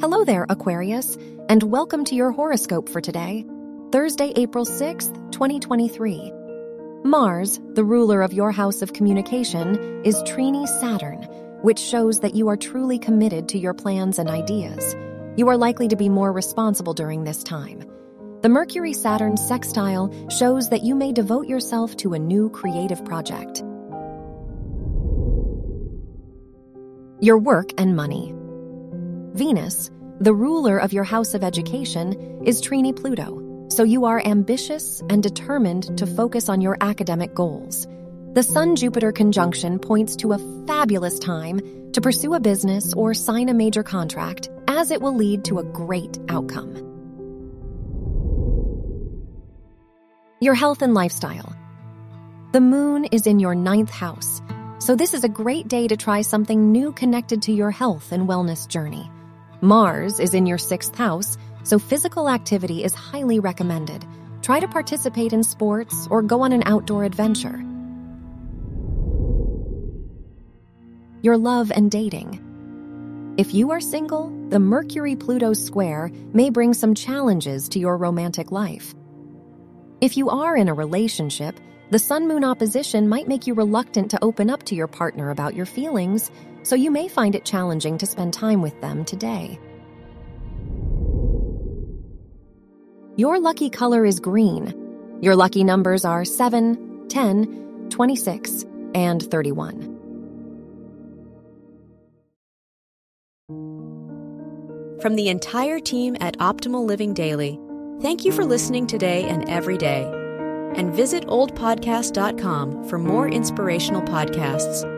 Hello there, Aquarius, and welcome to your horoscope for today, Thursday, April 6th, 2023. Mars, the ruler of your house of communication, is trine Saturn, which shows that you are truly committed to your plans and ideas. You are likely to be more responsible during this time. The Mercury Saturn sextile shows that you may devote yourself to a new creative project. Your work and money. Venus, the ruler of your house of education, is trine Pluto, so you are ambitious and determined to focus on your academic goals. The Sun Jupiter conjunction points to a fabulous time to pursue a business or sign a major contract, as it will lead to a great outcome. Your health and lifestyle. The moon is in your ninth house, so this is a great day to try something new connected to your health and wellness journey. Mars is in your sixth house, so physical activity is highly recommended. Try to participate in sports or go on an outdoor adventure. Your love and dating. If you are single, the Mercury Pluto square may bring some challenges to your romantic life. If you are in a relationship, the Sun Moon opposition might make you reluctant to open up to your partner about your feelings, so you may find it challenging to spend time with them today. Your lucky color is green. Your lucky numbers are 7, 10, 26, and 31. From the entire team at Optimal Living Daily, thank you for listening today and every day. And visit oldpodcast.com for more inspirational podcasts.